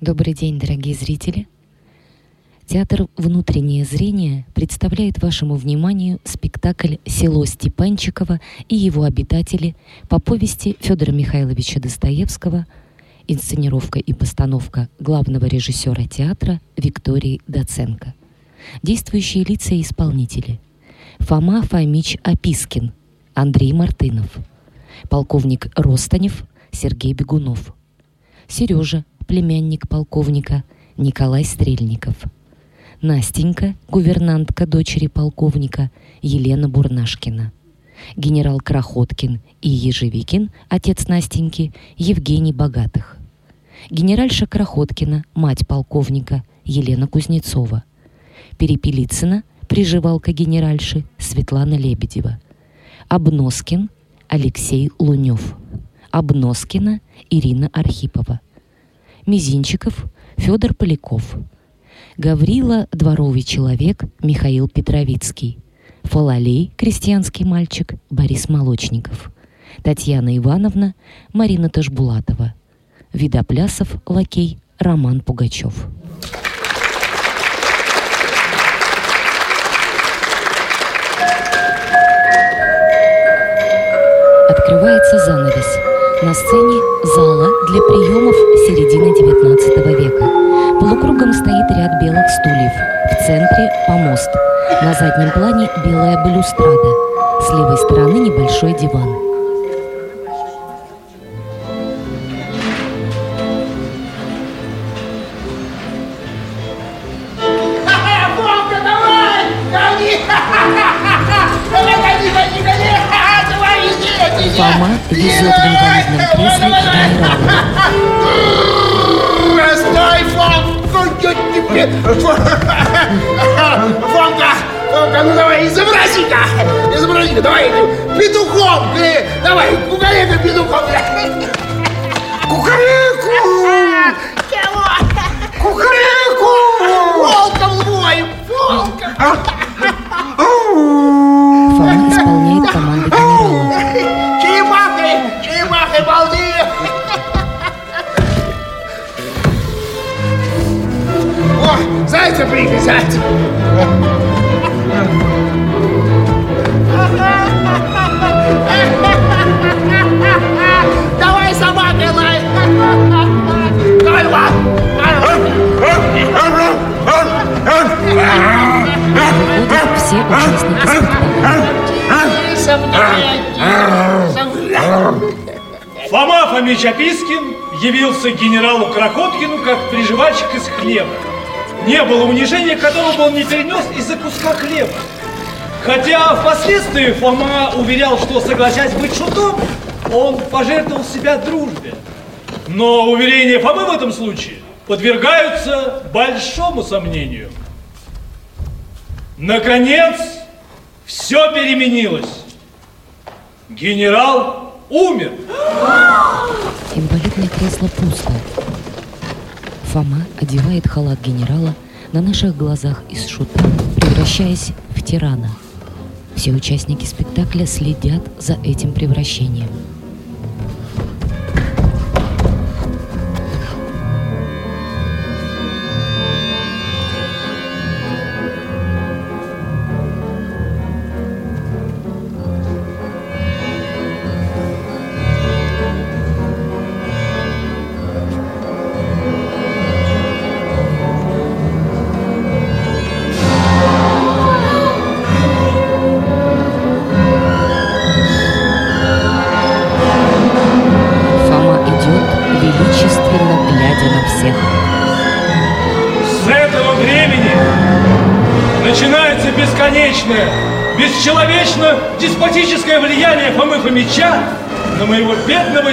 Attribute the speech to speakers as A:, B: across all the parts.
A: Добрый день, дорогие зрители! Театр «Внутреннее зрение» представляет вашему вниманию спектакль «Село Степанчиково и его обитатели» по повести Федора Михайловича Достоевского, инсценировка и постановка главного режиссера театра Виктории Доценко. Действующие лица и исполнители. Фома Фомич Опискин, Андрей Мартынов, полковник Ростанев, Сергей Бегунов, Сережа племянник полковника Николай Стрельников. Настенька, гувернантка дочери полковника Елена Бурнашкина. Генерал Крохоткин и Ежевикин, отец Настеньки, Евгений Богатых. Генеральша Крохоткина, мать полковника Елена Кузнецова. Перепелицына, приживалка генеральши Светлана Лебедева. Обноскин Алексей Лунев. Обноскина Ирина Архипова. Мизинчиков Федор Поляков. Гаврила – дворовый человек Михаил Петровицкий. Фалалей – крестьянский мальчик Борис Молочников. Татьяна Ивановна – Марина Ташбулатова. Видоплясов – лакей Роман Пугачев. Открывается занавес – на сцене зала для приемов середины XIX века. Полукругом стоит ряд белых стульев. В центре – помост. На заднем плане – белая балюстрада. С левой стороны – небольшой диван. Фома везет в инвалидном кресле генерала.
B: Стой, Фомка! Фомка! Фомка, ну давай, изобрази-ка! Изобрази-ка, давай, петухом! Давай, кукареку петухом! Кукареку! Кого? Кукареку! Волком лвой! Волком! Прыгай, зайца! Давай, собака, лай! Давай, лай!
A: Выходят все участники спектакля.
C: Фома Фомич Опискин явился генералу Крохоткину как приживальщик из хлеба. Не было унижения, которого бы он не перенес из-за куска хлеба. Хотя впоследствии Фома уверял, что, согласясь быть шутом, он пожертвовал себя дружбе. Но уверения Фомы в этом случае подвергаются большому сомнению. Наконец, все переменилось. Генерал умер.
A: Инвалидное кресло пусто. Фома одевает халат генерала на наших глазах из шута, превращаясь в тирана. Все участники спектакля следят за этим превращением.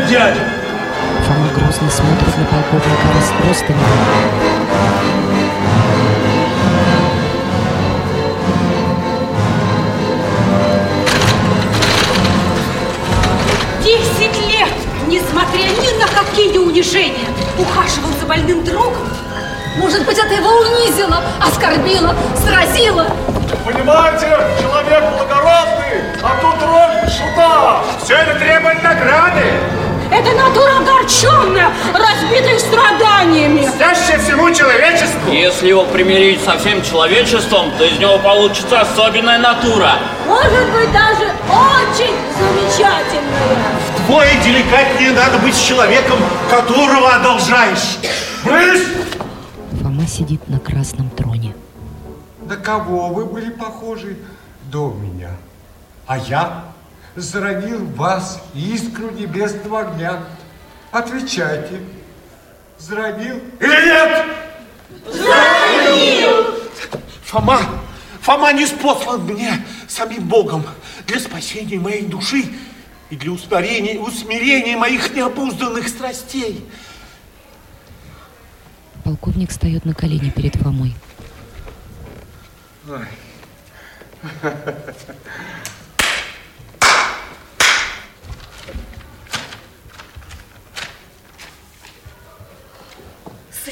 C: Бедного дядю.
A: Фома
D: Если его примирить со всем человечеством, то из него получится особенная натура.
E: Может быть, даже очень замечательная.
F: Вдвое деликатнее надо быть с человеком, которого одолжаешь.
G: Брысь!
A: Фома сидит на красном троне.
H: На кого вы были похожи до меня? А я заронил в вас искру небесного огня. Отвечайте, заронил
F: Или нет? Фома, Фома не спослан мне самим Богом для спасения моей души и для усмирения, усмирения моих необузданных страстей.
A: Полковник встает на колени перед Фомой.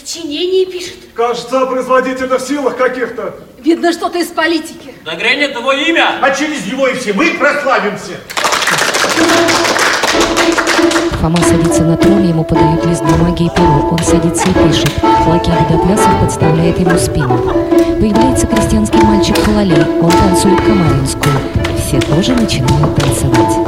E: Сочинение пишет.
G: Кажется, о производительных силах каких-то.
E: Видно, что-то из политики.
D: Да грянет его имя.
F: А через него и все мы прославимся.
A: Фома садится на трон, ему подают лист бумаги и перо. Он садится и пишет. Лакей Водоплясов подставляет ему спину. Появляется крестьянский мальчик Халалей. Он танцует камаринскую. Все тоже начинают танцевать.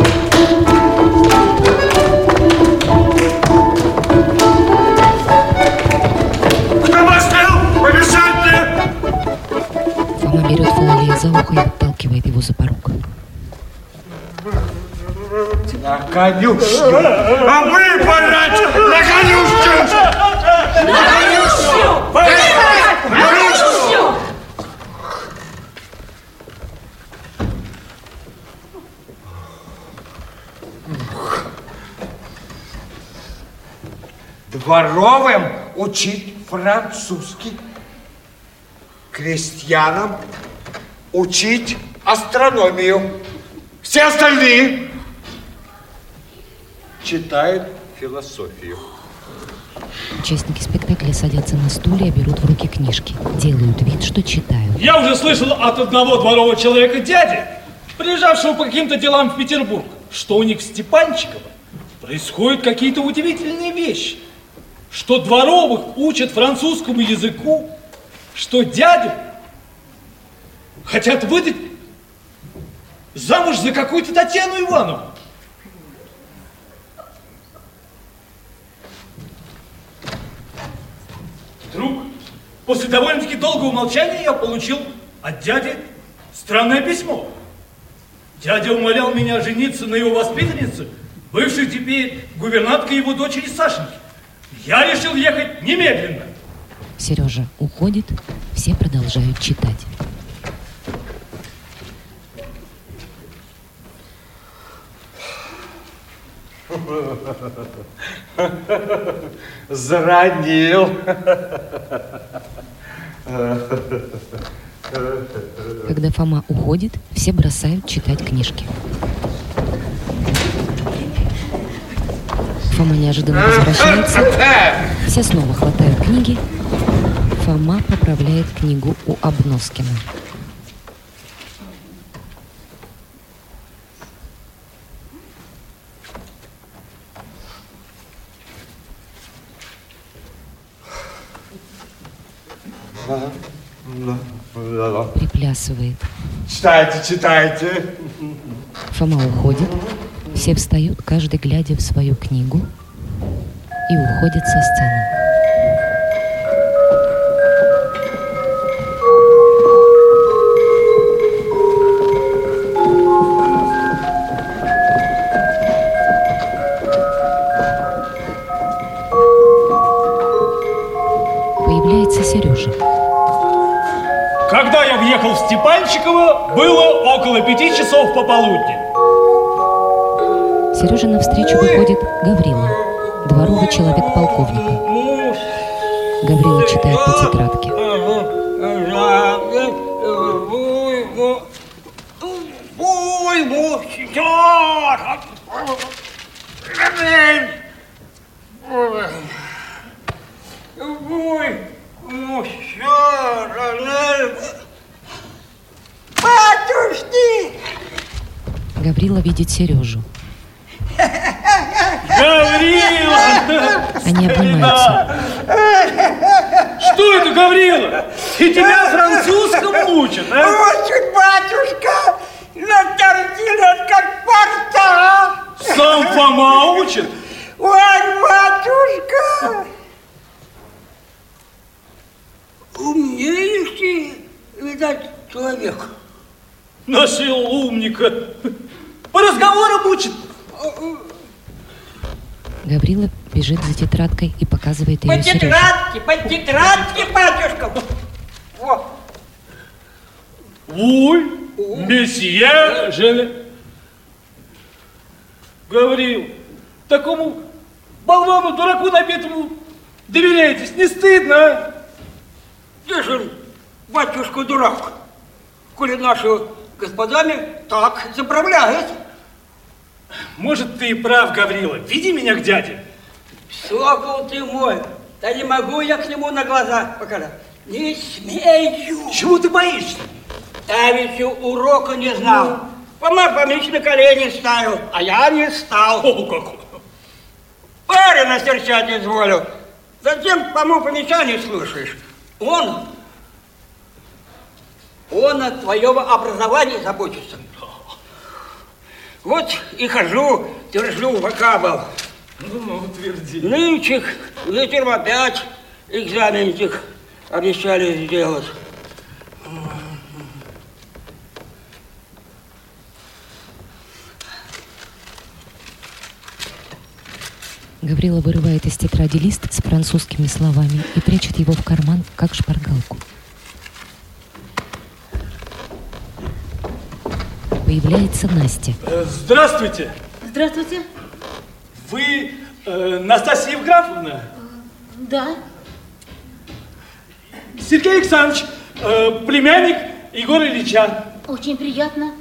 A: Фома берет Халалея за ухо и отталкивает его за порог.
H: на конюшню.
G: А вы, поляки, на конюшню!
H: Дворовым учить французский. Крестьянам учить астрономию.
G: Все остальные
H: Читают философию.
A: Участники спектакля садятся на стулья, берут в руки книжки. Делают вид, что читают.
C: Я уже слышал от одного дворового человека дяди, приезжавшего по каким-то делам в Петербург, что у них в Степанчиково происходят какие-то удивительные вещи. Что дворовых учат французскому языку, что дядю хотят выдать замуж за какую-то Татьяну Ивановну. Вдруг, после довольно-таки долгого молчания, я получил от дяди странное письмо. Дядя умолял меня жениться на его воспитаннице, бывшей теперь гувернаткой его дочери Сашеньки. Я решил ехать немедленно.
A: Сережа уходит, все продолжают читать.
H: Заронил.
A: Когда Фома уходит, все бросают читать книжки. Фома неожиданно возвращается. Все снова хватают книги. Фома поправляет книгу у Обноскина. Приплясывает.
H: Читайте, читайте.
A: Фома уходит. Все встают, каждый глядя в свою книгу, и уходят со сцены.
C: Въехал в Степанчиково, было около пяти часов пополудни.
A: Сереже навстречу выходит Гаврила, дворовый человек полковника. Гаврила читает по тетрадке. Видит Сережу.
C: Гаврила!
A: Они обнимаются.
C: Что Гаврила, и тебя французскому учат, а?
I: Учит, батюшка, на тортилах как порта.
C: Сам Фома учит?
I: Ой, батюшка. Умнейший, видать, человек.
C: Нашел умника. По разговорам учит.
A: Гаврила бежит за тетрадкой и показывает
I: По
A: ее Сереже.
I: тетрадке, по тетрадке, батюшка. Во.
C: Ой, месье, Женя. Гаврил, такому болвану, дураку набитому доверяетесь, не стыдно, а?
I: Где же батюшка дурак? Коли наши господами так заправляют.
C: Может, ты и прав, Гаврила. Веди меня к дяде.
I: Сокол ты мой, да не могу я к нему на глаза показать. Не смею.
C: Чего ты боишься?
I: Давеча урока не знал. Фома Фомич на колени ставил, а я не стал.
C: О, какой.
I: Парень серчать изволил. Зачем Фому Фомича не слушаешь? Он, он от твоего образования заботится. Вот и хожу, держу вокабл.
C: Ну, ну, тверди.
I: Нынче вечером опять экзаменчик обещали сделать.
A: Гаврила вырывает из тетради лист с французскими словами и прячет его в карман, как шпаргалку. Появляется Настя.
C: Э, Здравствуйте.
E: Здравствуйте.
C: Вы э, Настасья Евграфовна?
E: Да.
C: Сергей Александрович, э, племянник Егора Ильича.
E: Очень приятно.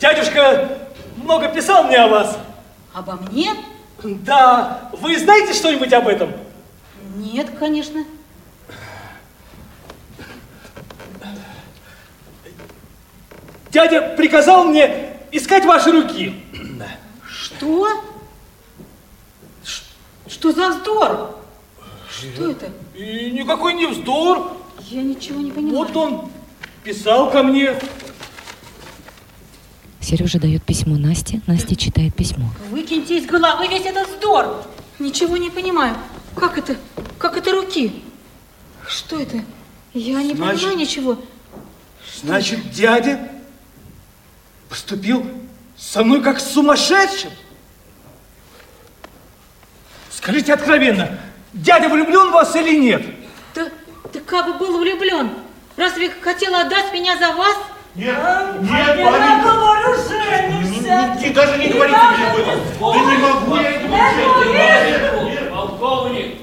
C: Дядюшка много писал мне о вас.
E: Обо мне?
C: Да, вы знаете что-нибудь об этом?
E: Нет, конечно.
C: Дядя приказал мне искать ваши руки.
E: Что? Ш- Что за вздор? Что это?
C: И никакой не вздор.
E: Я ничего не понимаю.
C: Вот он писал ко мне.
A: Сережа дает письмо Насте, Настя читает письмо.
E: Выкиньте из головы весь этот вздор. Ничего не понимаю. Как это? Как это руки? Что это? Я не
C: Значит-
E: понимаю ничего.
C: Значит, дядя поступил со мной как с сумасшедшим. Скажите откровенно, дядя влюблен в вас или нет?
E: Да, ты как бы был влюблен. Разве хотела отдать меня за вас?
F: Нет, нет, я говорю, женишься. даже не говорите мне об этом. Да не могу я этого
D: Полковник,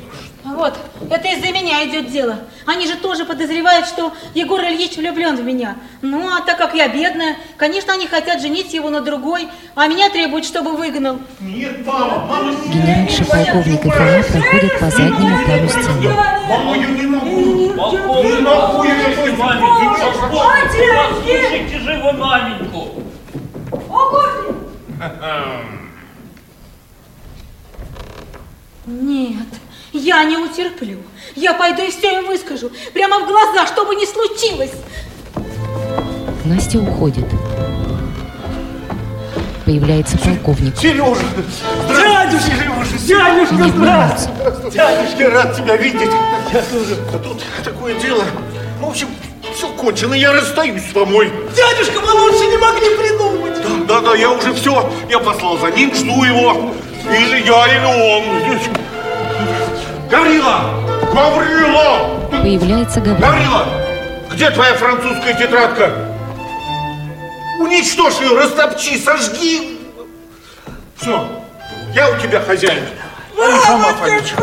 E: Вот, это из-за меня идет дело. Они же тоже подозревают, что Егор Ильич влюблен в меня. Ну, а так как я бедная, конечно, они хотят женить его на другой, а меня требуют, чтобы выгнал.
F: Нет, мама, мама, не
A: Генеральша, полковник и Фома проходят по заднему плану сцены.
F: Мама, я не могу.
D: полковник,
F: Не могу я этого
D: маменьку, послушайте же вы маменьку.
E: Нет, я не утерплю. Я пойду и все им выскажу. Прямо в глаза, что бы ни случилось.
A: Настя уходит. Появляется полковник.
F: Сережа,
C: Дядюшка! Дядюшка,
A: Не
C: здравствуй!
F: дядюшка, рад тебя видеть. Я тоже. А тут такое дело. Ну, В общем, все кончено, я расстаюсь с Фомой.
C: Дядюшка, вы лучше не могли придумать!
F: Да, да, да, я уже все. Я послал за ним, жду его. Или я, или он. Гаврила! Гаврила!
A: Появляется Гаврила.
F: Гаврила! Где твоя французская тетрадка? Уничтожь ее, растопчи, сожги. Все, я у тебя хозяин. А Фомич.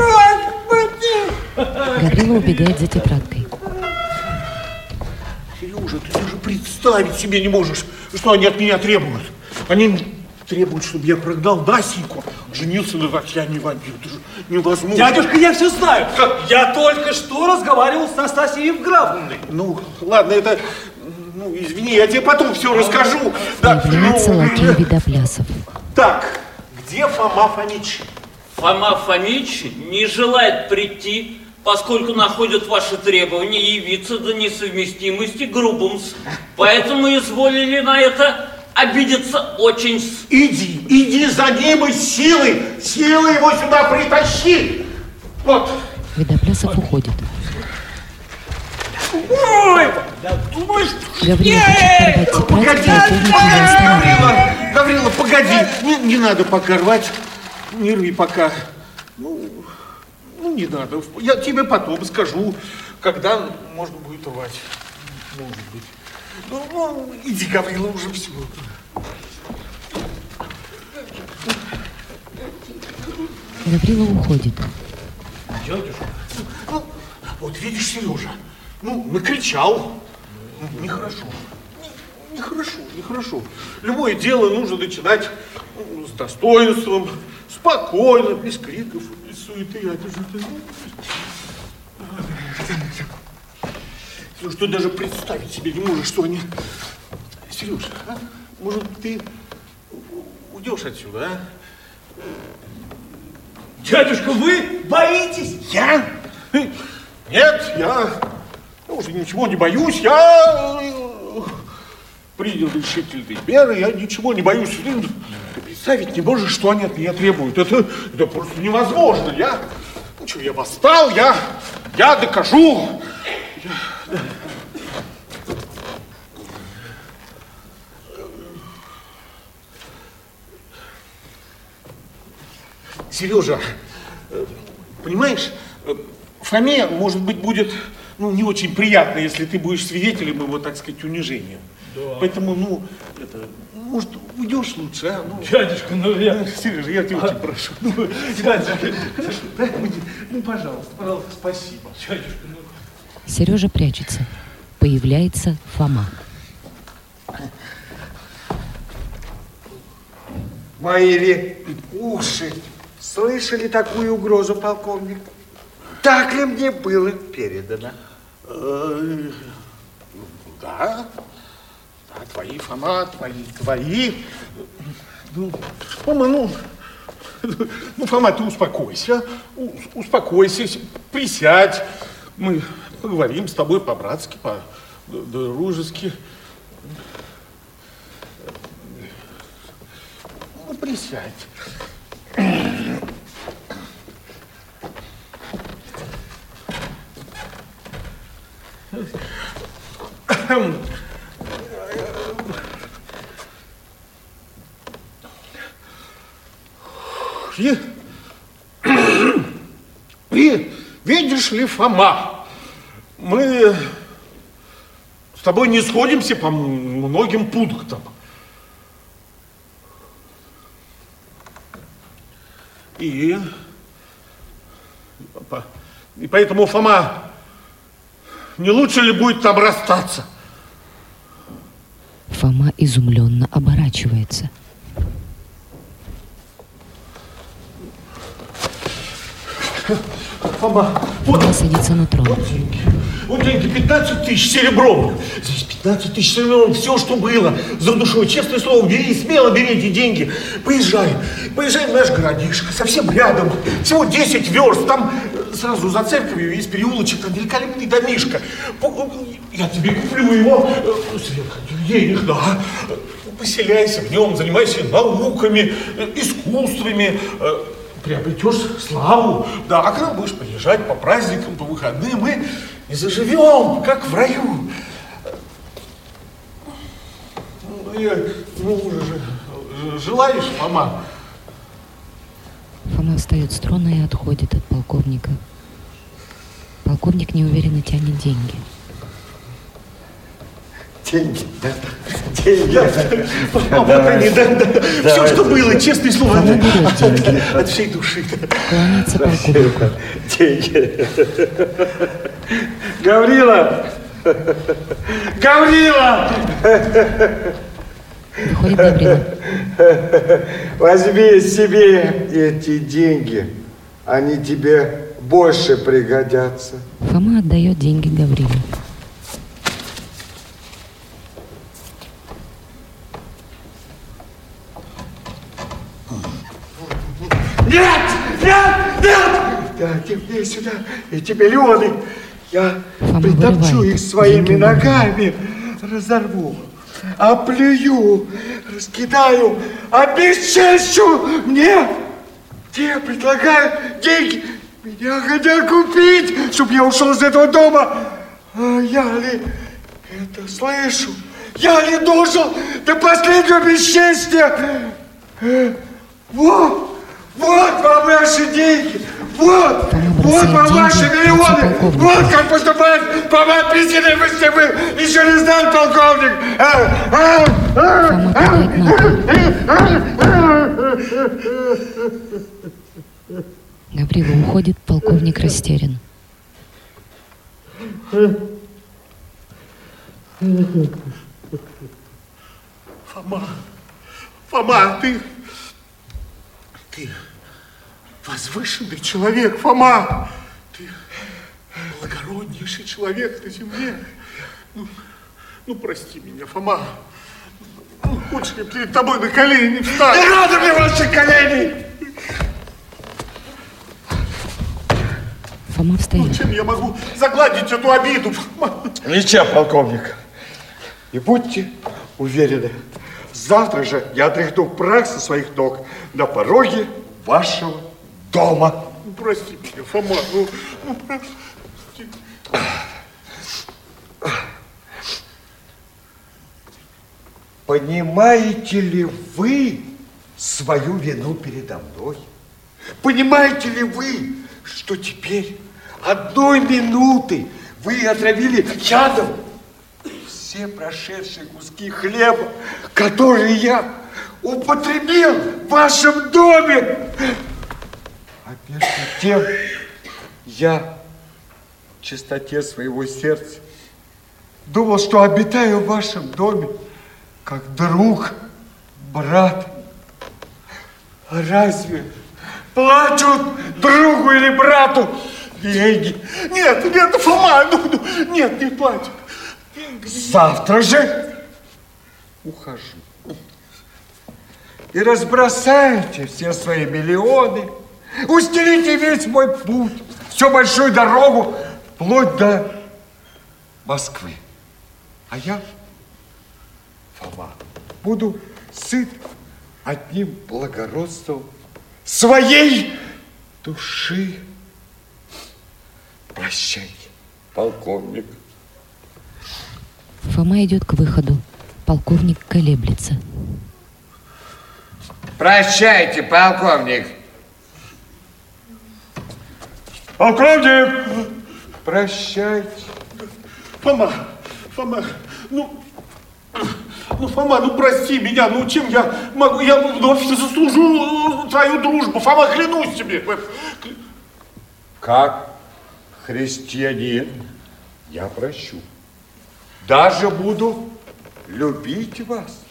A: Гаврила убегает за тетрадкой.
F: Сережа, ты даже представить себе не можешь, что они от меня требуют. Они требуют, чтобы я прогнал Насеньку, женился на Татьяне Ивановне. Это же невозможно.
C: Дядюшка, я все знаю. Я только что разговаривал с Настасьей Евграфовной.
F: Ну, ладно, это... Ну, извини, я тебе потом все расскажу. Да,
A: Появляется
F: ну,
A: лакей Видоплясов.
F: Так, где Фома Фомич?
D: Фома Фомич не желает прийти, поскольку находят ваши требования явиться до несовместимости грубым. Поэтому изволили на это обидеться очень...
F: Иди, иди за ним и силой, силой его сюда притащи. Вот.
A: Видоплясов уходит.
F: Ой!
A: Гаврила хочет порвать
F: Погоди. Гаврила, Гаврила, погоди, не, не надо пока рвать, не рви пока. Ну, ну, не надо, я тебе потом скажу, когда можно будет рвать, может быть. Ну, ну иди, Гаврила, уже все.
A: Гаврила уходит.
F: Дядюшка, ну, вот видишь, Сережа, ну, накричал. Ну, Нехорошо. Не- Нехорошо, нехорошо. Любое дело нужно начинать ну, с достоинством, спокойно, без криков, без суеты. А ты же ты Сереж, ты даже представить себе не можешь, что они... Сережа, а? может, ты уйдешь отсюда, а?
C: Дядюшка, вы боитесь?
F: Я? Нет, я, я уже ничего не боюсь. Я э, принял решительные меры, я ничего не боюсь. Ты представить не можешь, что они от меня требуют. Это, это просто невозможно. Я, ну что, я восстал, я, я докажу. Я- Сережа, э, понимаешь, э, Фоме, может быть, будет ну, не очень приятно, если ты будешь свидетелем его, так сказать, унижения. Поэтому, ну, это, может, уйдешь лучше, а? Ну,
C: Дядюшка, ну я...
F: Сережа, я тебя очень прошу. Ну,
C: Дядюшка,
F: да, ну, пожалуйста, пожалуйста, спасибо.
C: дядюшка, ну...
A: Сережа прячется. Появляется Фома.
H: Мои ли уши слышали такую угрозу, полковник? Так ли мне было передано?
F: Э, Да, да, твои, Фома, твои, твои. Ну, Фома, ну, ну, Фома, ты успокойся, успокойся, присядь. Мы поговорим с тобой по-братски, по-дружески. Ну, присядь. И, и видишь ли, Фома, мы с тобой не сходимся по многим пунктам. И, и поэтому, Фома, не лучше ли будет нам расстаться?
A: Фома изумленно оборачивается.
F: Фома,
A: Фома садится на трон.
F: Вот деньги, 15 тысяч серебром. Здесь 15 тысяч серебром, все, что было. За душой, честное слово, бери, смело бери эти деньги. Поезжай, поезжай в наш городишко, совсем рядом. Всего 10 верст, там сразу за церковью есть переулочек, там великолепный домишко. Я тебе куплю его э, сверх денег, да. Поселяйся в нем, занимайся науками, э, искусствами, э, приобретешь славу, да, а к нам будешь приезжать по праздникам, по выходным, мы и заживем, как в раю. Ну, я, ну, желаешь, мама?
A: Фома встает с трона и отходит от полковника. Полковник неуверенно тянет деньги.
H: Деньги, да? Деньги.
F: Вот они, да, да. Все, что было, честное слово, от всей души.
A: Кланяется полковнику.
H: Деньги. Гаврила! Гаврила!
A: Выходит Гаврила.
H: Возьми себе эти деньги. Они тебе больше пригодятся.
A: Фома отдает деньги Гавриле.
F: Нет! Нет! Нет!
H: Да, мне сюда эти миллионы. Я
A: Фома
H: притопчу
A: вырывает
H: их своими
A: деньги
H: ногами, разорву, оплюю, раскидаю, обесчещу мне. Те предлагают деньги, меня хотят купить, чтобы я ушел из этого дома. А я ли это слышу? Я ли должен до последнего бесчестия? Э, Вот, вот вам ваши деньги, вот, вот вам
A: деньги
H: ваши
A: отцу
H: миллионы, вот как поступает по моей причине, вы еще не знали, полковник.
A: Фома падает на пол. Гаврила уходит, полковник растерян.
F: Фома, Фома, ты, ты возвышенный человек, Фома. Ты благороднейший человек на земле. Ну, ну прости меня, Фома. Ну, хочешь, я перед тобой на колени не встану?
H: Не надо мне ваших коленей!
A: Фома
F: Ну,
A: встает.
F: чем я могу загладить эту обиду, Фома?
H: Ничем, полковник. И будьте уверены, завтра же я отряхну прах со своих ног на пороге вашего дома.
F: Ну, прости меня, Фома. Ну, ну прости.
H: Понимаете ли вы свою вину передо мной? Понимаете ли вы, что теперь одной минуты вы отравили ядом все прошедшие куски хлеба, которые я употребил в вашем доме? А между тем я в чистоте своего сердца думал, что обитаю в вашем доме как друг, брат. А разве плачут другу или брату деньги?
F: Нет, нет, Фома, ну, ну, нет, не плачь.
H: Завтра же ухожу. И разбросайте все свои миллионы, устелите весь мой путь, всю большую дорогу, вплоть до Москвы. А я, Фома, буду сыт одним благородством своей души. Прощайте, полковник.
A: Фома идет к выходу. Полковник колеблется.
H: Прощайте, полковник. Полковник! Прощайте.
F: Фома, Фома, ну, ну, Фома, ну прости меня, ну чем я могу, я вновь заслужу твою дружбу, Фома, клянусь тебе.
H: Как христианин я прощу. Даже буду любить вас.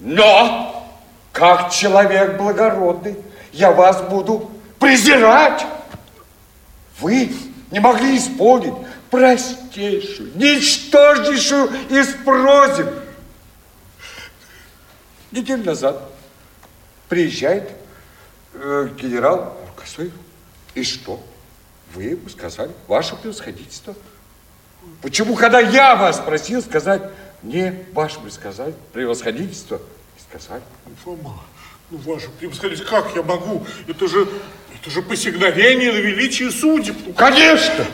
H: Но, как человек благородный, я вас буду презирать. Вы не могли исполнить простейшую, ничтожнейшую из просьб. Неделю назад приезжает э, генерал Рукосоев. И что? Вы ему сказали, ваше превосходительство. Почему, когда я вас просил сказать мне, ваше превосходительство, превосходительство, сказали?
F: Фома, ну, ваше превосходительство, как я могу? Это же, это же посягновение на величие судеб. Ну,
H: Конечно!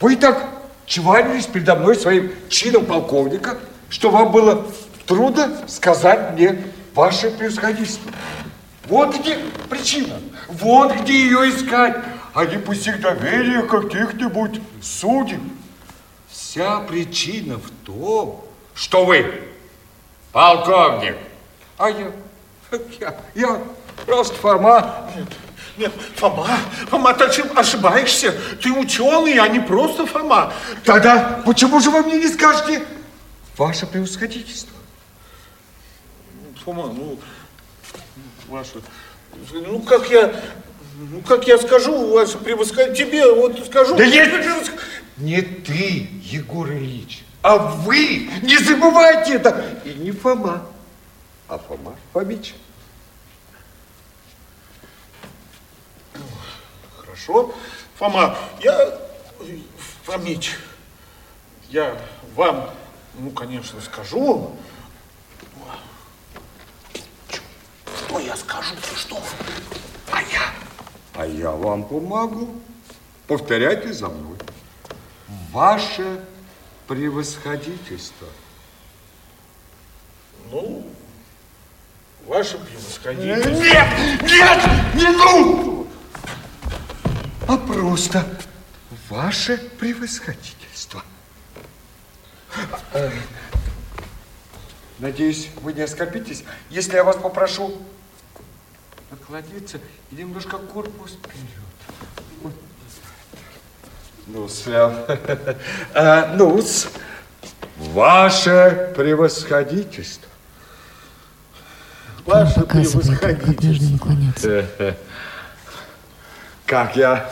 H: Вы так чванились передо мной своим чином полковника, что вам было трудно сказать мне ваше превосходительство. Вот где причина, вот где ее искать, а не посягновение каких-нибудь судеб. Вся причина в том, что вы полковник, а я, я, я просто Фома.
F: Нет, Фома, Фома, ты ошиб- ошибаешься. Ты ученый, а не просто Фома.
H: Тогда почему же вы мне не скажете ваше превосходительство?
F: Фома, ну, ваше, ну как я, ну как я скажу, ваше превосходительство, тебе вот скажу.
H: Да нет!
F: превосход-
H: Не ты, Егор Ильич, а вы! Не забывайте это! И не Фома, а Фома Фомич.
F: Хорошо. Фома, я... Фомич, я вам, ну, конечно, скажу. Что я скажу? Ты что? А я?
H: А я вам помогу. Повторяйте за мной. Ваше превосходительство.
F: Ну, ваше превосходительство.
H: Нет, нет, не ну! А просто ваше превосходительство. Э, Надеюсь, вы не оскорбитесь, если я вас попрошу наклониться и немножко корпус вперед. Ну, прям. А, ну, ваше превосходительство.
F: Ваше
A: показывает, как нужно
F: превосходительство.
A: наклоняться.
H: Как я...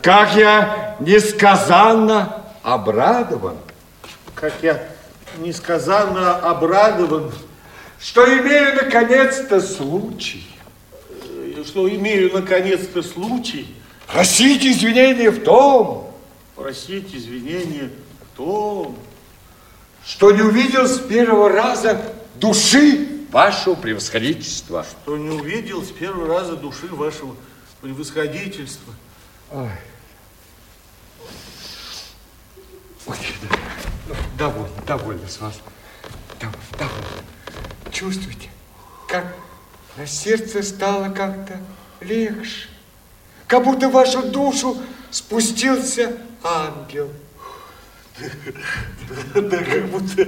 H: Как я несказанно обрадован,
F: Как я несказанно обрадован,
H: что имею наконец-то случай.
F: Что имею наконец-то случай.
H: Просить извинения в том,
F: просить извинения в том,
H: что не увидел с первого раза души вашего превосходительства.
F: что не увидел с первого раза души вашего превосходительства.
H: Ой. Ой, да. Ну, довольно, довольно с вас. Дов- Довольно. Чувствуете, как на сердце стало как-то легче. Как будто в вашу душу спустился ангел.
F: Да, как будто,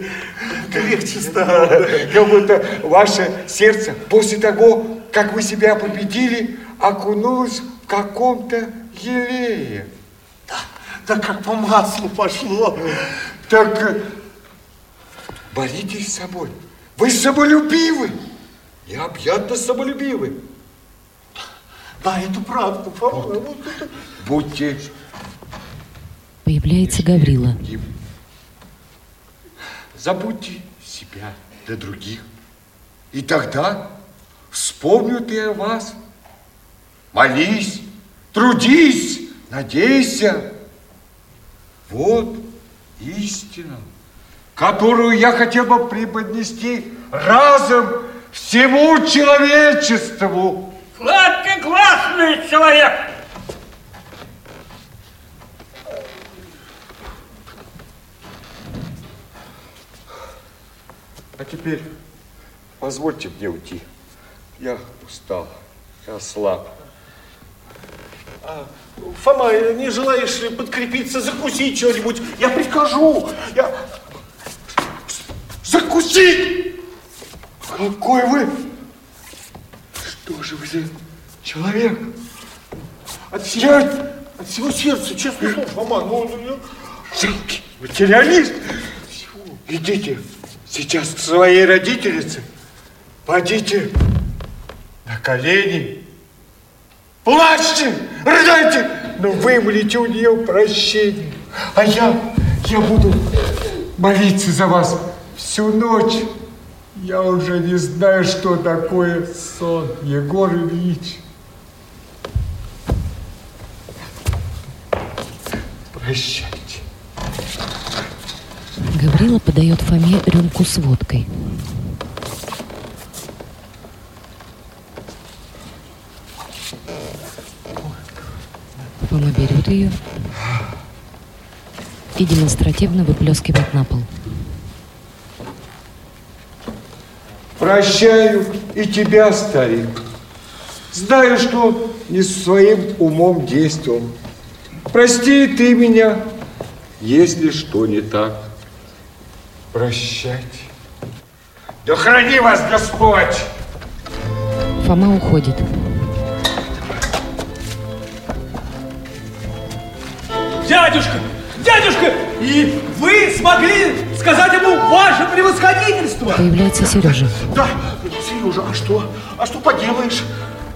F: легче стало. да.
H: Как будто ваше сердце после того, как вы себя победили, окунулось в каком-то елее.
F: Да как по маслу пошло.
H: Так э, боритесь с собой. Вы самолюбивы. И объятно самолюбивы.
F: Да, это правда. Вот
H: Будьте
A: Появляется Гаврила.
H: другим. Забудьте себя для других. И тогда вспомнят и о вас. Молись, трудись, надейся. Вот истина, которую я хотел бы преподнести разом всему человечеству.
I: Сладкий классный человек.
H: А теперь позвольте мне уйти. Я устал, я слаб.
F: Фома, не желаешь подкрепиться, закусить что-нибудь? Я прикажу. Я...
H: Закусить! Какой вы? Что же вы за человек?
F: От всего, от всего сердца, честно слово, Фома, ну, ну,
H: Материалист? Идите сейчас к своей родительнице, пойдите на колени, плачьте, рыдайте, но вымолите у нее прощение. А я, я буду молиться за вас всю ночь. Я уже не знаю, что такое сон, Егор Ильич. Прощайте.
A: Гаврила подает Фоме рюмку с водкой. Фома берет ее и демонстративно выплескивает на пол.
H: Прощаю и тебя, старик. Знаю, что не своим умом действовал. Прости ты меня, если что не так. Прощайте. Да храни вас Господь!
A: Фома уходит.
C: Дядюшка! Дядюшка! И вы смогли сказать ему ваше превосходительство!
A: Появляется Сережа.
F: Да, Сережа, а что? А что поделаешь?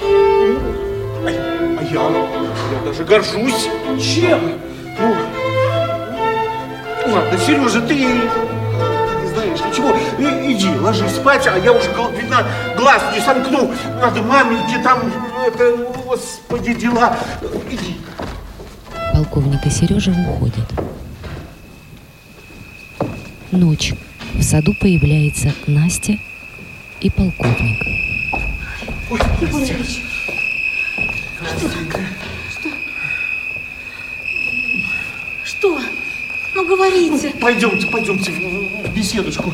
F: А, а я, я даже горжусь. Чем? Ну, ладно, Сережа, ты, знаешь, конечно, чего? И- иди, ложись спать, а я уже, гл- видно, глаз не сомкну. Надо маменьке там, это, господи, дела. Иди.
A: Полковник и Сережа уходят. Ночь. В саду появляется Настя и полковник.
E: Егор Ильич, что? Ну, говорите.
F: Пойдемте, пойдемте в, беседочку.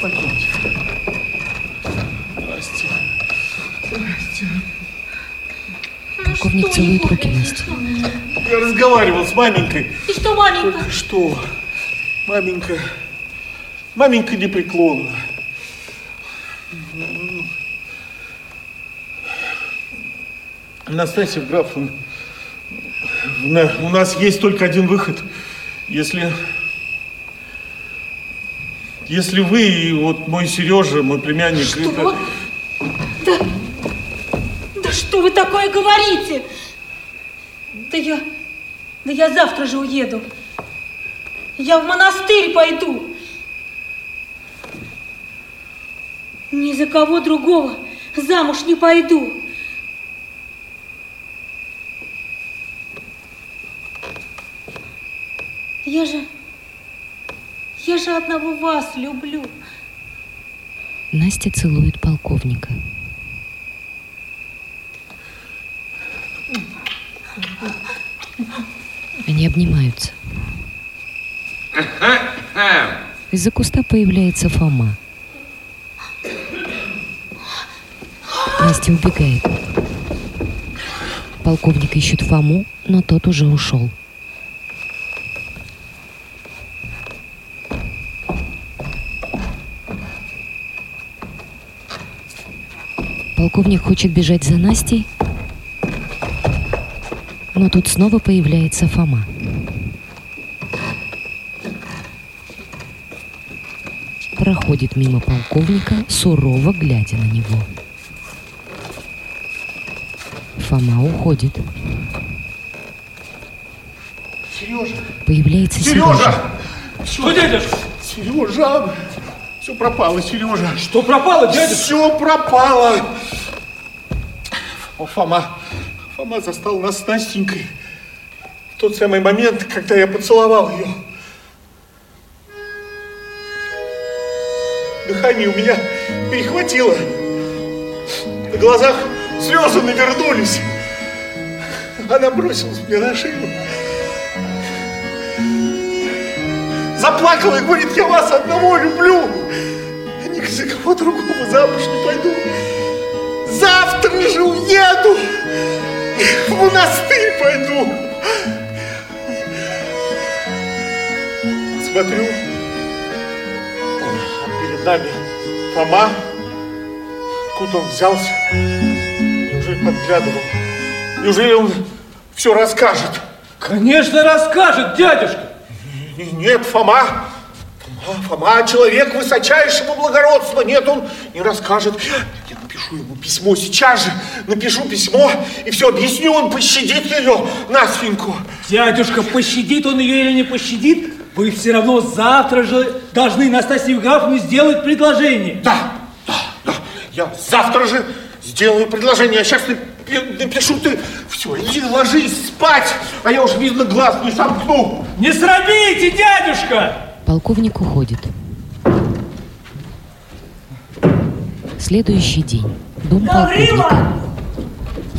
F: Пойдемте. Здрасте. Здрасте.
A: Полковник
E: что,
A: целует руки Насти.
F: Я разговаривал с маменькой.
E: И что, маменька?
F: Что? Маменька, маменька непреклонна. Настасья Графовна, на- у нас есть только один выход. Если... Если вы и вот мой Сережа, мой племянник...
E: Что?
F: это-
E: Да, да что вы такое говорите? Да я, да я завтра же уеду. Я в монастырь пойду. Ни за кого другого замуж не пойду. Я же, я же одного вас люблю.
A: Настя целует полковника. Они обнимаются. Из-за куста появляется Фома. Настя убегает. Полковник ищет Фому, но тот уже ушел. Полковник хочет бежать за Настей, но тут снова появляется Фома. Проходит мимо полковника, сурово глядя на него. Фома уходит.
F: Сережа!
A: Появляется Сережа.
F: Сережа!
C: Что, дядюшка?
F: Сережа! Пропало, Сережа.
C: Что пропало, дядюшка?
F: Все пропало. О, Фома. Фома застал нас с Настенькой. В тот самый момент, когда я поцеловал ее. Дыхание у меня перехватило. На глазах слезы навернулись. Она бросилась мне на шею. Заплакала и говорит, я вас одного люблю. За кого другого замуж не пойду. Завтра же уеду. В монастырь пойду. Смотрю, а перед нами Фома. Откуда он взялся? Неужели подглядывал? Неужели он все расскажет?
C: Конечно, расскажет, дядюшка.
F: Нет, Фома. Фома, Фома, человек высочайшего благородства. Нет, он не расскажет. Я напишу ему письмо сейчас же. Напишу письмо и все объясню. Он пощадит ее, Настеньку.
C: Дядюшка, пощадит он ее или не пощадит, вы все равно завтра же должны Настасье Евграфовне сделать предложение.
F: Да, да, да. Я завтра же сделаю предложение. Я сейчас напишу ты. Все, иди ложись спать, а я уж, видно, глаз не сомкну.
C: Не срабейте, дядюшка!
A: Полковник уходит. Следующий день. Дом полковника.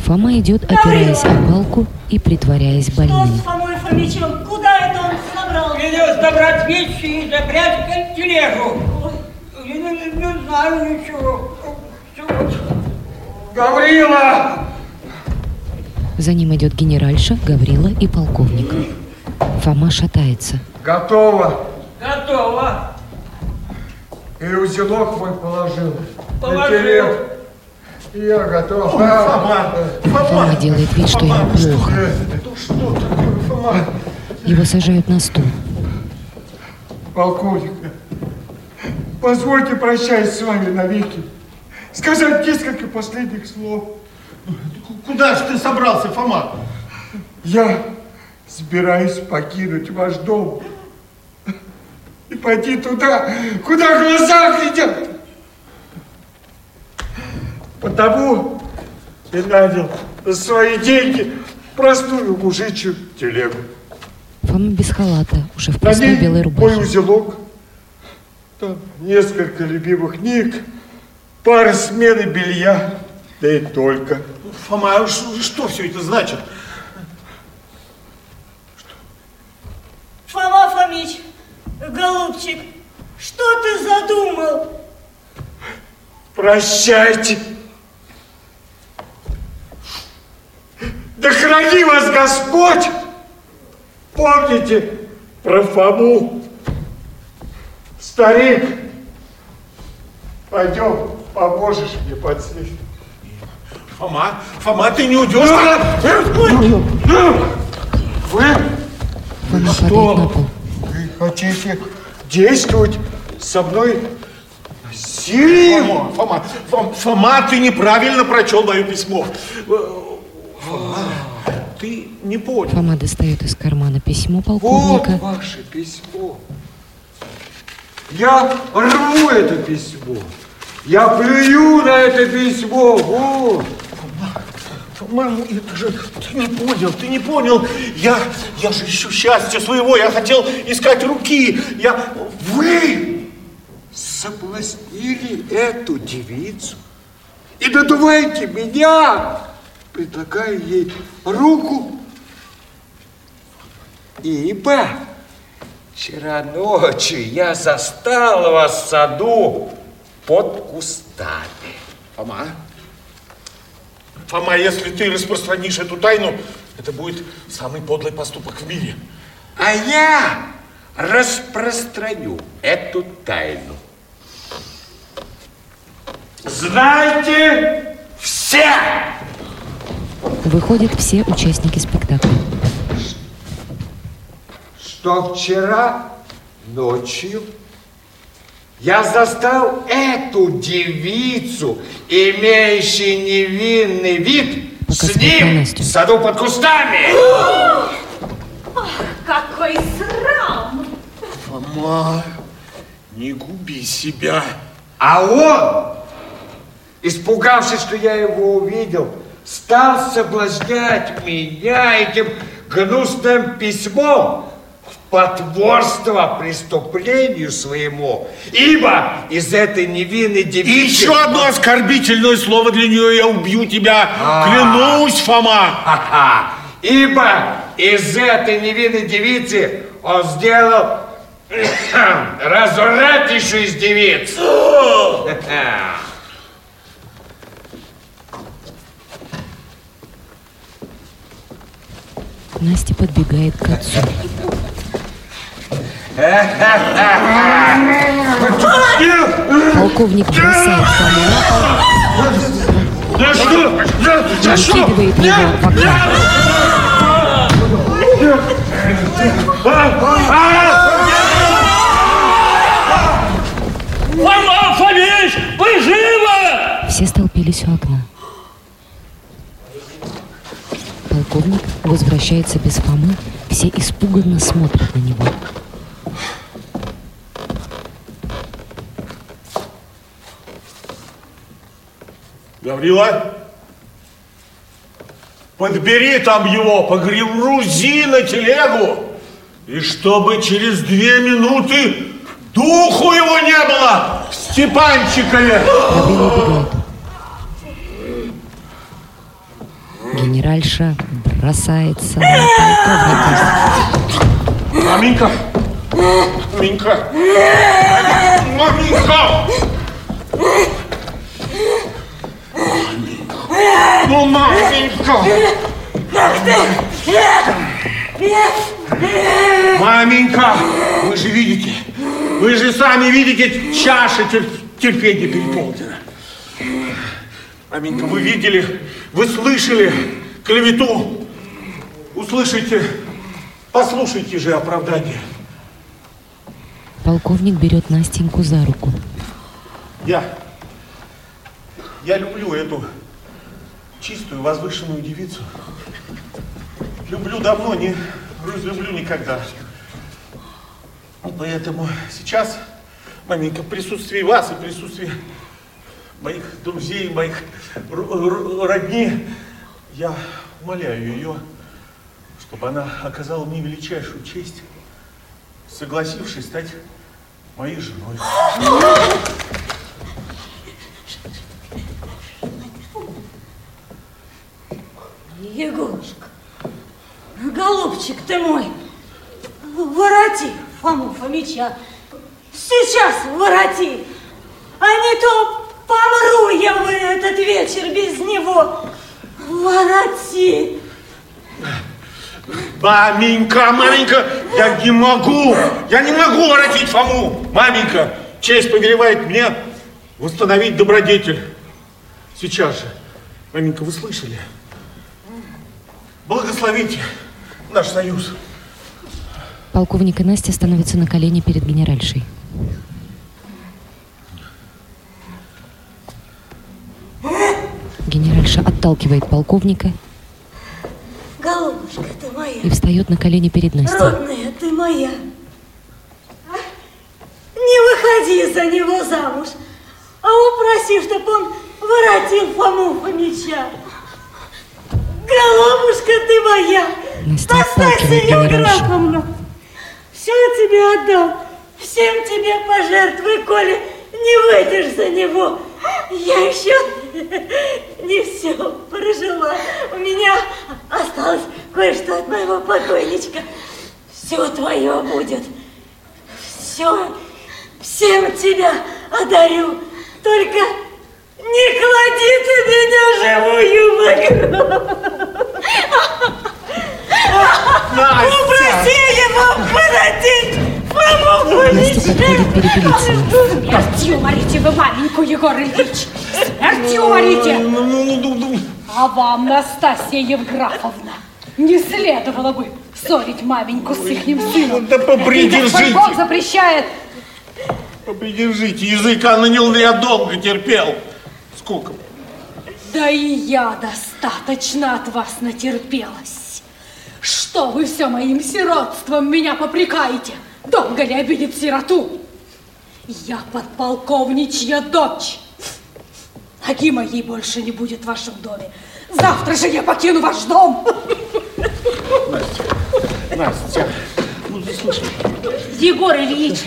A: Фома идет, опираясь о палку и притворяясь больным.
I: Фомой Фомичем, куда это он собрал? Велел забрать вещи и запрятать в телегу. Я не, не- не знаю ничего.
H: Гаврила!
A: За ним идет генеральша, Гаврила и полковник. Фома шатается.
H: Готово.
I: Готово.
H: И узелок мой положил.
I: Положил.
H: Я готов.
F: Фома,
A: Фома
F: Фома.
A: делает вид, что ему плохо.
F: Ну что такое, Фома?
A: Его сажают на стул.
H: Полковник, позвольте прощаясь с вами навеки. Сказать несколько последних слов.
F: Куда же ты собрался, Фома?
H: Я собираюсь покинуть ваш дом. И пойди туда, куда глаза глядят. Потому и нанял за свои деньги простую мужичью телегу.
A: Фома без халата, уже в
H: На
A: простой
H: ней
A: белой
H: мой
A: рубахе.
H: узелок, там несколько любимых книг, пара смены белья, да и только.
F: Фома, а что все это значит?
I: Фома Фомич, голубчик, что ты задумал?
H: Прощайте. Да храни вас Господь! Помните про Фому? Старик, пойдем, поможешь мне подснять.
F: Фома, Фома, ты не уйдешь?
H: Вы,
A: Фома
H: что?
A: падает на пол.
H: вы хотите действовать со мной насилием?
F: Фома, Фома, Фом- Фома, ты неправильно прочел мое письмо. Фома, ты не понял.
A: Фома достает из кармана письмо
H: Вот
A: полковника.
H: ваше письмо. Я рву это письмо. Я плюю на это письмо. Вот.
F: Фома, это же ты не понял, ты не понял. Я, я же ищу счастья своего, я хотел искать руки. Я...
H: Вы соблазнили эту девицу и надуваете меня, предлагая ей руку. Ибо вчера ночью я застал вас в саду под кустами.
F: Фома, Фома, если ты распространишь эту тайну, это будет самый подлый поступок в мире.
H: А я распространю эту тайну. Знайте все!
A: Выходят все участники спектакля.
H: что вчера ночью я застал эту девицу, имеющую невинный вид, с
A: Показывает на
H: ним в саду под кустами.
I: Какой срам!
F: Фома, не губи себя.
H: А он, испугавшись, что я его увидел, стал соблазнять меня этим гнусным письмом потворство преступлению своему, ибо из этой невинной
F: И
H: девицы...
F: еще одно оскорбительное слово для нее, я убью тебя.
H: А.
F: Клянусь, Фома.
H: Ха-ха. Ибо из этой невинной девицы он сделал развратнейшую из девиц.
A: Настя подбегает к отцу. Полковник бросает Фому на пол,
H: Да что? Да, да что?
A: его в окно.
D: Фома Фомич, вы живы?
A: Все столпились у окна. Полковник возвращается без Фомы, все испуганно смотрят на него.
F: Гаврила, подбери там его, погрузи на телегу. И чтобы через две минуты духу его не было в Степанчикове.
A: Генеральша бросается на полковника.
F: Маменька, маменька, маменька. Ну, маменька. Маменька, вы же видите, вы же сами видите, чаша тер- терпения переполнена. Маменька, вы видели, вы слышали клевету, услышите, послушайте же оправдание.
A: Полковник берет Настеньку за руку.
F: Я, я люблю эту чистую, возвышенную девицу. Люблю давно, не разлюблю никогда. Поэтому сейчас, маменька, в присутствии вас и в присутствии моих друзей, моих родни, я умоляю ее, чтобы она оказала мне величайшую честь, согласившись стать моей женой.
J: Голубчик ты мой, вороти Фому Фомича. Сейчас вороти, а не то помру я в этот вечер без него. Вороти.
F: Маменька, маменька, я не могу, я не могу воротить Фому. Маменька, честь повелевает мне восстановить добродетель. Сейчас же. Маменька, вы слышали? Благословите наш союз.
A: Полковник и Настя становятся на колени перед генеральшей. Генеральша отталкивает полковника
J: Голубушка ты моя.
A: и встает на колени перед Настей.
J: Родная ты моя. Не выходи за него замуж, а упроси, чтоб он воротил Фому Фомича. Голубушка ты моя,
A: Настя генеральшу.
J: Евграфовна, все тебе отдам, всем тебе пожертвую, коли не выйдешь за него. Я еще не все прожила. У меня осталось кое-что от моего покойничка. Все твое будет. Все, всем тебя одарю. Только не клади ты меня живую в гроб.
A: Перепелиться.
K: Смертью уморите вы маменьку, Егор Ильич! Смертью уморите! А вам, Настасья Евграфовна, не следовало бы ссорить маменьку с ихним сыном.
F: Да попридержите.
K: Бог запрещает.
F: Попридержите язык, Анна Ниловна, я долго терпел. Сколько?
K: Да и я достаточно от вас натерпелась. Что вы все моим сиротством меня попрекаете? Долго ли обидит сироту? Я подполковничья дочь. Ноги моей больше не будет в вашем доме. Завтра же я покину ваш дом.
F: Настя, ну ты слышишь?
E: Егор Ильич,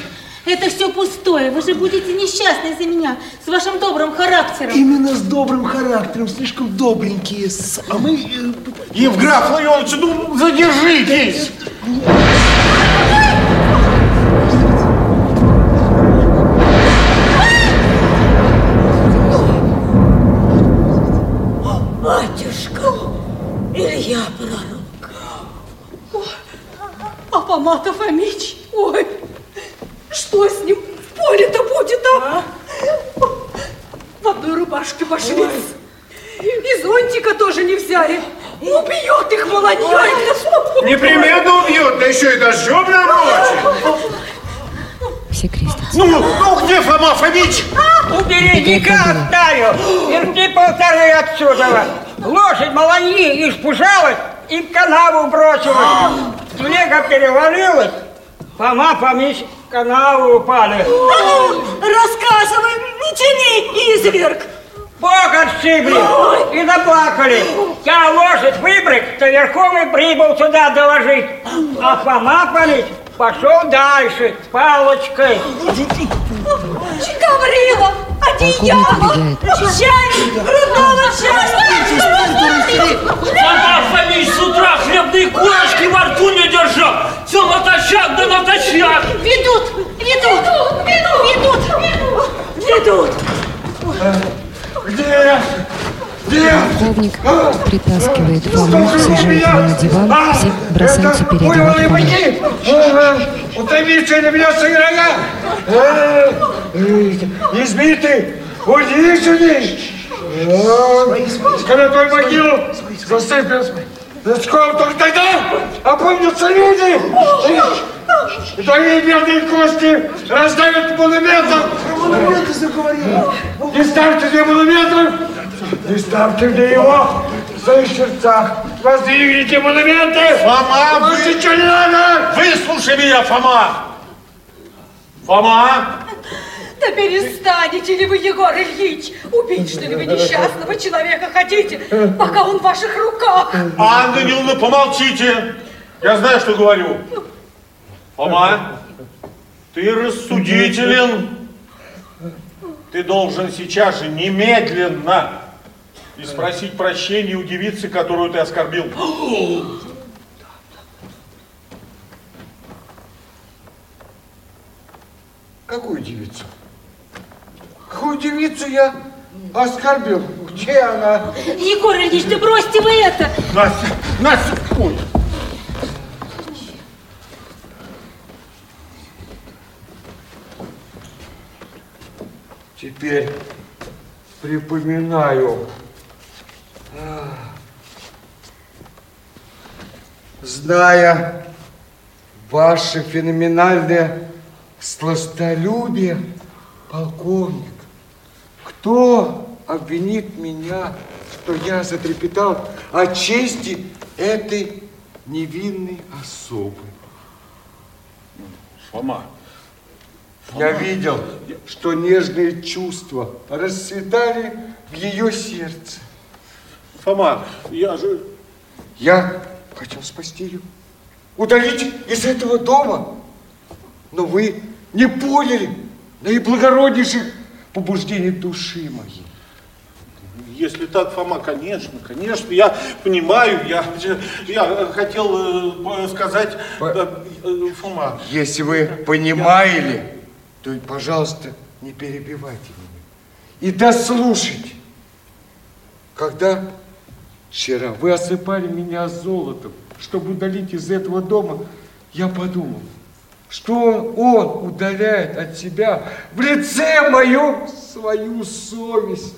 E: это все пустое. Вы же будете несчастны из-за меня, с вашим добрым характером.
B: Именно с добрым характером, слишком добренькие. А мы... э,
F: Евграф Ларионович, ну задержитесь!
K: А Помата Фомич, ой, что с ним в поле-то будет, а? В одной рубашке пошлись. И зонтика тоже не взяли. Убьет их молодняк.
G: Непременно убьют, да еще и дождемная ночь.
A: Все крестятся.
F: Ну, ну где Фома Фомич?
J: У березника оставил. Версти полторы отсюда. Лошадь маланьи испужалась и в канаву бросилась. Снега перевалилась. Фомич в канаву упали.
K: Рассказывай, не тяни, изверг.
J: Бог отшибли и заплакали. Я лошадь выбрик, то верхом и прибыл сюда доложить. А Фома Фомич пошел дальше с палочкой.
K: Гаврила, одеяло,
A: Полковник убегает.
K: чай, грудного чая.
D: Фома Фомич с утра хлебные корочки во рту не держал. Все натощак да натощак.
E: Ведут, ведут, ведут, ведут.
K: Ведут.
F: Где?
A: Полковник притаскивает Фому, сажает его на диван, все бросаются переодевать Фому.
H: Утомившие на меня сыграя! Избитый, униженный! Когда твою могилу засыпят песком, только тогда опомнятся люди! И твои бедные кости раздавят монументом!
B: Монументы заговорили.
H: Не ставьте мне монументов! Не ставьте мне его в своих сердцах! Воздвигните монументы!
F: Фома,
H: Больше
F: вы...
H: ничего не надо!
F: Выслушай меня, Фома! Фома!
K: Да перестанете ли вы, Егор Ильич? Убить, что ли, вы несчастного человека хотите, пока он в ваших руках?
F: Анна Даниловна, помолчите! Я знаю, что говорю. Фома, ты рассудителен. Ты должен сейчас же немедленно и спросить прощения у девицы, которую ты оскорбил.
H: Какую девицу? Какую девицу я оскорбил? Где она?
E: Егор Ильич, да бросьте вы это!
F: Настя, Настя, ой.
H: Теперь припоминаю. Зная ваше феноменальное сластолюбие, полковник, кто обвинит меня, что я затрепетал о чести этой невинной особы?
F: Фома,
H: Я видел, что нежные чувства расцветали в ее сердце.
F: Фома, я же...
H: Я хотел спасти ее, удалить из этого дома. Но вы не поняли наиблагороднейших побуждений души моей.
F: Если так, Фома, конечно, конечно, я понимаю, я, я хотел э, сказать, э, э, Фома.
H: Если вы понимаете, то, пожалуйста, не перебивайте меня. И дослушайте. Когда вчера вы осыпали меня золотом, чтобы удалить из этого дома, я подумал, что он удаляет от себя в лице моем свою совесть.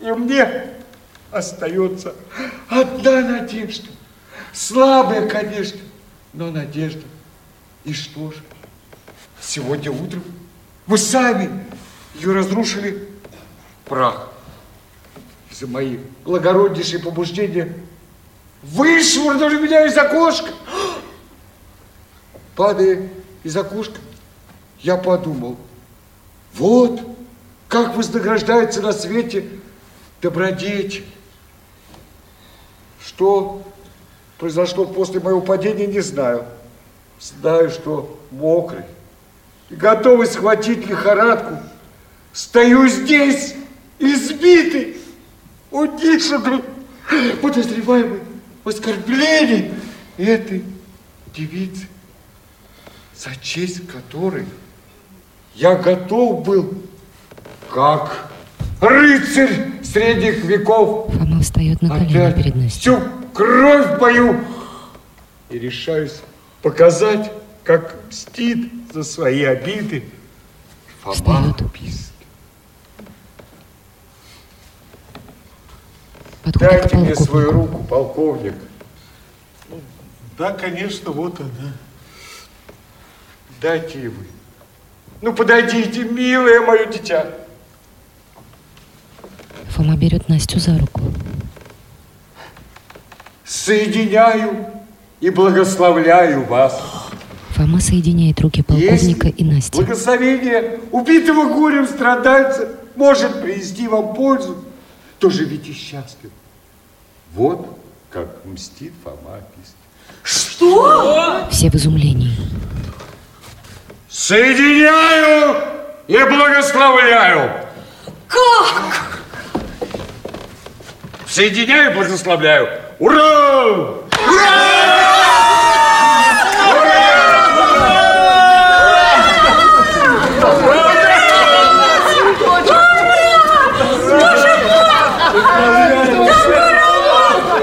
H: И мне остается одна надежда. Слабая, конечно, но надежда. И что же? Сегодня утром вы сами ее разрушили прах. За мои благороднейшие побуждения вышвырнули меня из окошка. Падая из окошка, я подумал, вот как вознаграждается на свете добродетель. Что произошло после моего падения, не знаю. Знаю, что мокрый и готовый схватить лихорадку. Стою здесь, избитый, утишенный, подозреваемый в оскорблении этой девицы, за честь которой я готов был, как рыцарь средних веков,
A: Фома встает на колени
H: отдать
A: перед Настей.
H: всю кровь мою и решаюсь показать, как мстит за свои обиды Фома Пист.
A: Подходит к
H: Дайте мне свою руку, полковник.
F: Да, конечно, вот она.
H: Дайте и вы. Ну, подойдите, милое мое дитя.
A: Фома берет Настю за руку.
H: Соединяю и благословляю вас.
A: Фома соединяет руки полковника и Насти.
H: Благословение убитого горем страдальца может принести вам пользу, то живите счастливы. Вот как мстит Фома Пист.
K: Что?
A: Все в изумлении.
H: Соединяю и благословляю.
K: Как?
H: Соединяю и благословляю. Ура!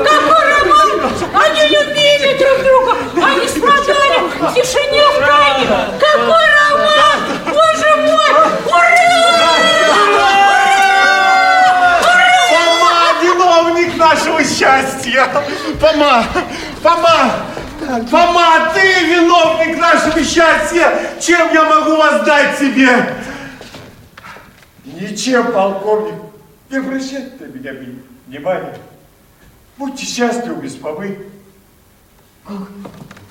K: Какой роман! Они любили друг друга! Они страдали в тишине в тайне! Какой роман! Боже мой!
F: Фома, нашего счастья! Фома, Фома, Фома, ты виновник нашего счастья! Чем я могу воздать тебе?
H: Ничем, полковник. Не обращайте на меня внимания. Будьте счастливы без Фомы.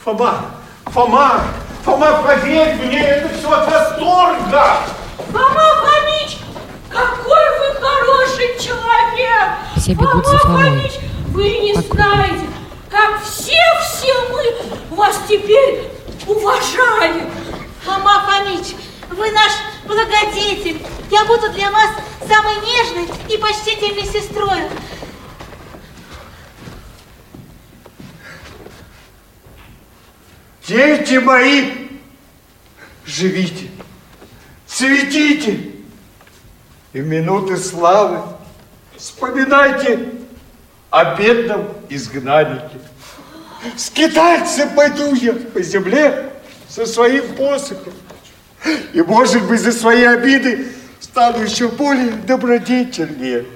F: Фома, Фома, Фома, поверь мне, это все от восторга.
K: Фома Фомич, какой вы хороший человек!
A: Все бегут за Фомой.
K: Вы не знаете, как все-все мы вас теперь уважаем.
E: Фома Фомич, вы наш благодетель. Я буду для вас самой нежной и почтительной сестрой.
H: Дети мои, живите, цветите. И в минуты славы вспоминайте о бедном изгнаннике. Скитаться пойду я по земле со своим посохом. И, может быть, за свои обиды стану еще более добродетельнее.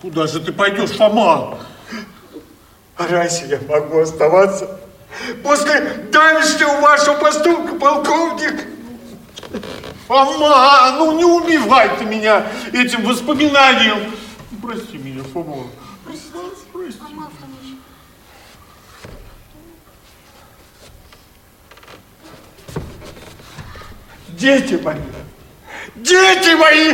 F: Куда же ты пойдешь, Фома?
H: А разве я могу оставаться после давешнего вашего поступка, полковник?
F: Фома, ну не убивай ты меня этим воспоминанием. Прости меня, Фома.
E: Простите, Фома Фомич.
H: Дети мои, дети мои,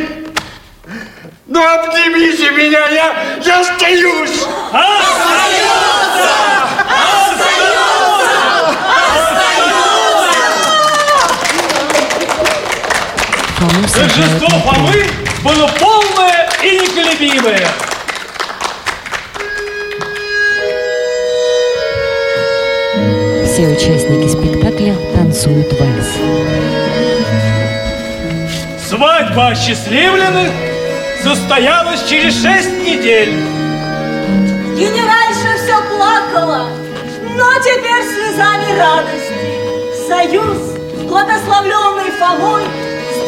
H: ну обнимите меня, я, я остаюсь.
A: Фому сажают
C: Торжество. Фомы было полное и неколебимое.
A: Все участники спектакля танцуют вальс.
C: Свадьба осчастливленных состоялась через шесть недель.
J: Генеральша все плакала, но теперь слезами радости. Союз, благословленный Фомой,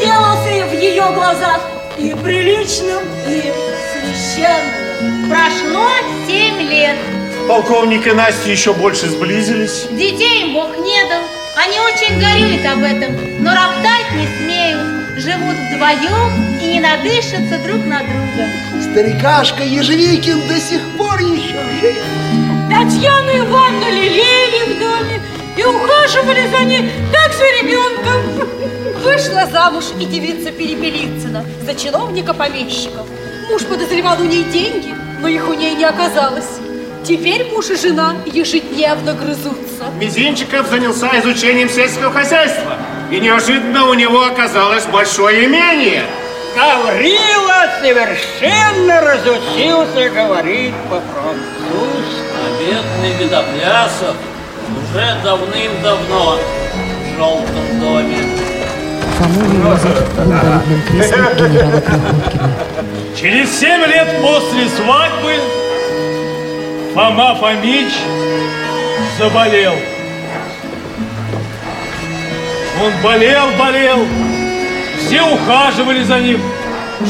J: сделался в ее глазах и приличным, и священным.
E: Прошло семь лет.
F: Полковник и Настя еще больше сблизились.
E: Детей им Бог не дал. Они очень горюют об этом, но роптать не смеют. Живут вдвоем и не надышатся друг на друга.
L: Старикашка Ежевикин до сих пор еще жив.
K: Лелеяли в доме и ухаживали за ней, как за ребенком.
M: Вышла замуж и девица Перепелицына за чиновника-помещиков. Муж подозревал у ней деньги, но их у ней не оказалось. Теперь муж и жена ежедневно грызутся.
G: Мизинчиков занялся изучением сельского хозяйства. И неожиданно у него оказалось большое имение.
I: Гаврила совершенно разучился говорить по-французски.
D: А бедный Видоплясов уже давным-давно в желтом доме.
A: Фому вывозят в инвалидном кресле генерала Крохоткина.
C: Через семь лет после свадьбы Фома Фомич заболел. Он болел, болел. Все ухаживали за ним,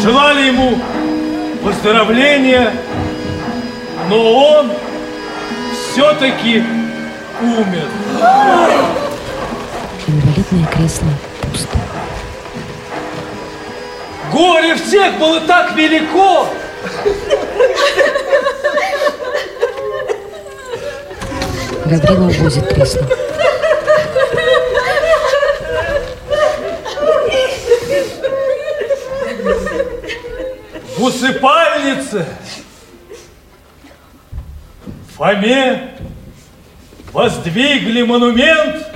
C: желали ему выздоровления, но он все-таки умер.
A: Инвалидное кресло пусто.
C: Горе всех было так велико,
A: Гаврила увозит кресло.
C: в усыпальнице Фоме воздвигли монумент,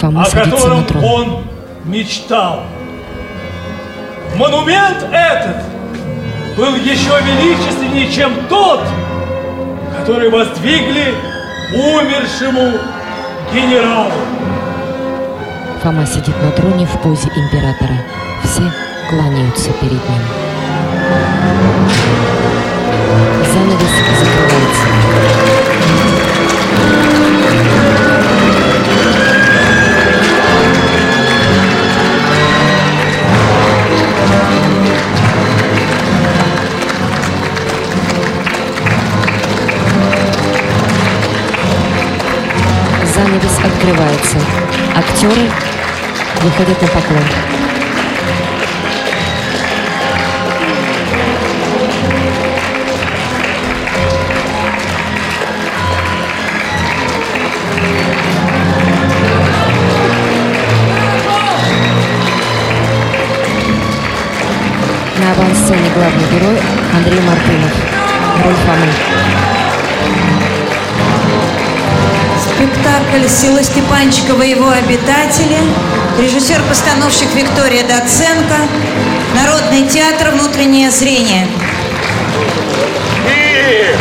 A: Фома
C: о котором он мечтал. Монумент этот был еще величественнее, чем тот, который воздвигли умершему генералу.
A: Фома сидит на троне в позе императора. Все кланяются перед ним. Занавес закрывается. занавес открывается. Актеры выходят на поклон. На авансцене главный герой Андрей Мартынов. Роль Фомы.
N: Спектакль «Сила Степанчикова и его обитатели», режиссер-постановщик Виктория Доценко, Народный театр «Внутреннее зрение».
H: И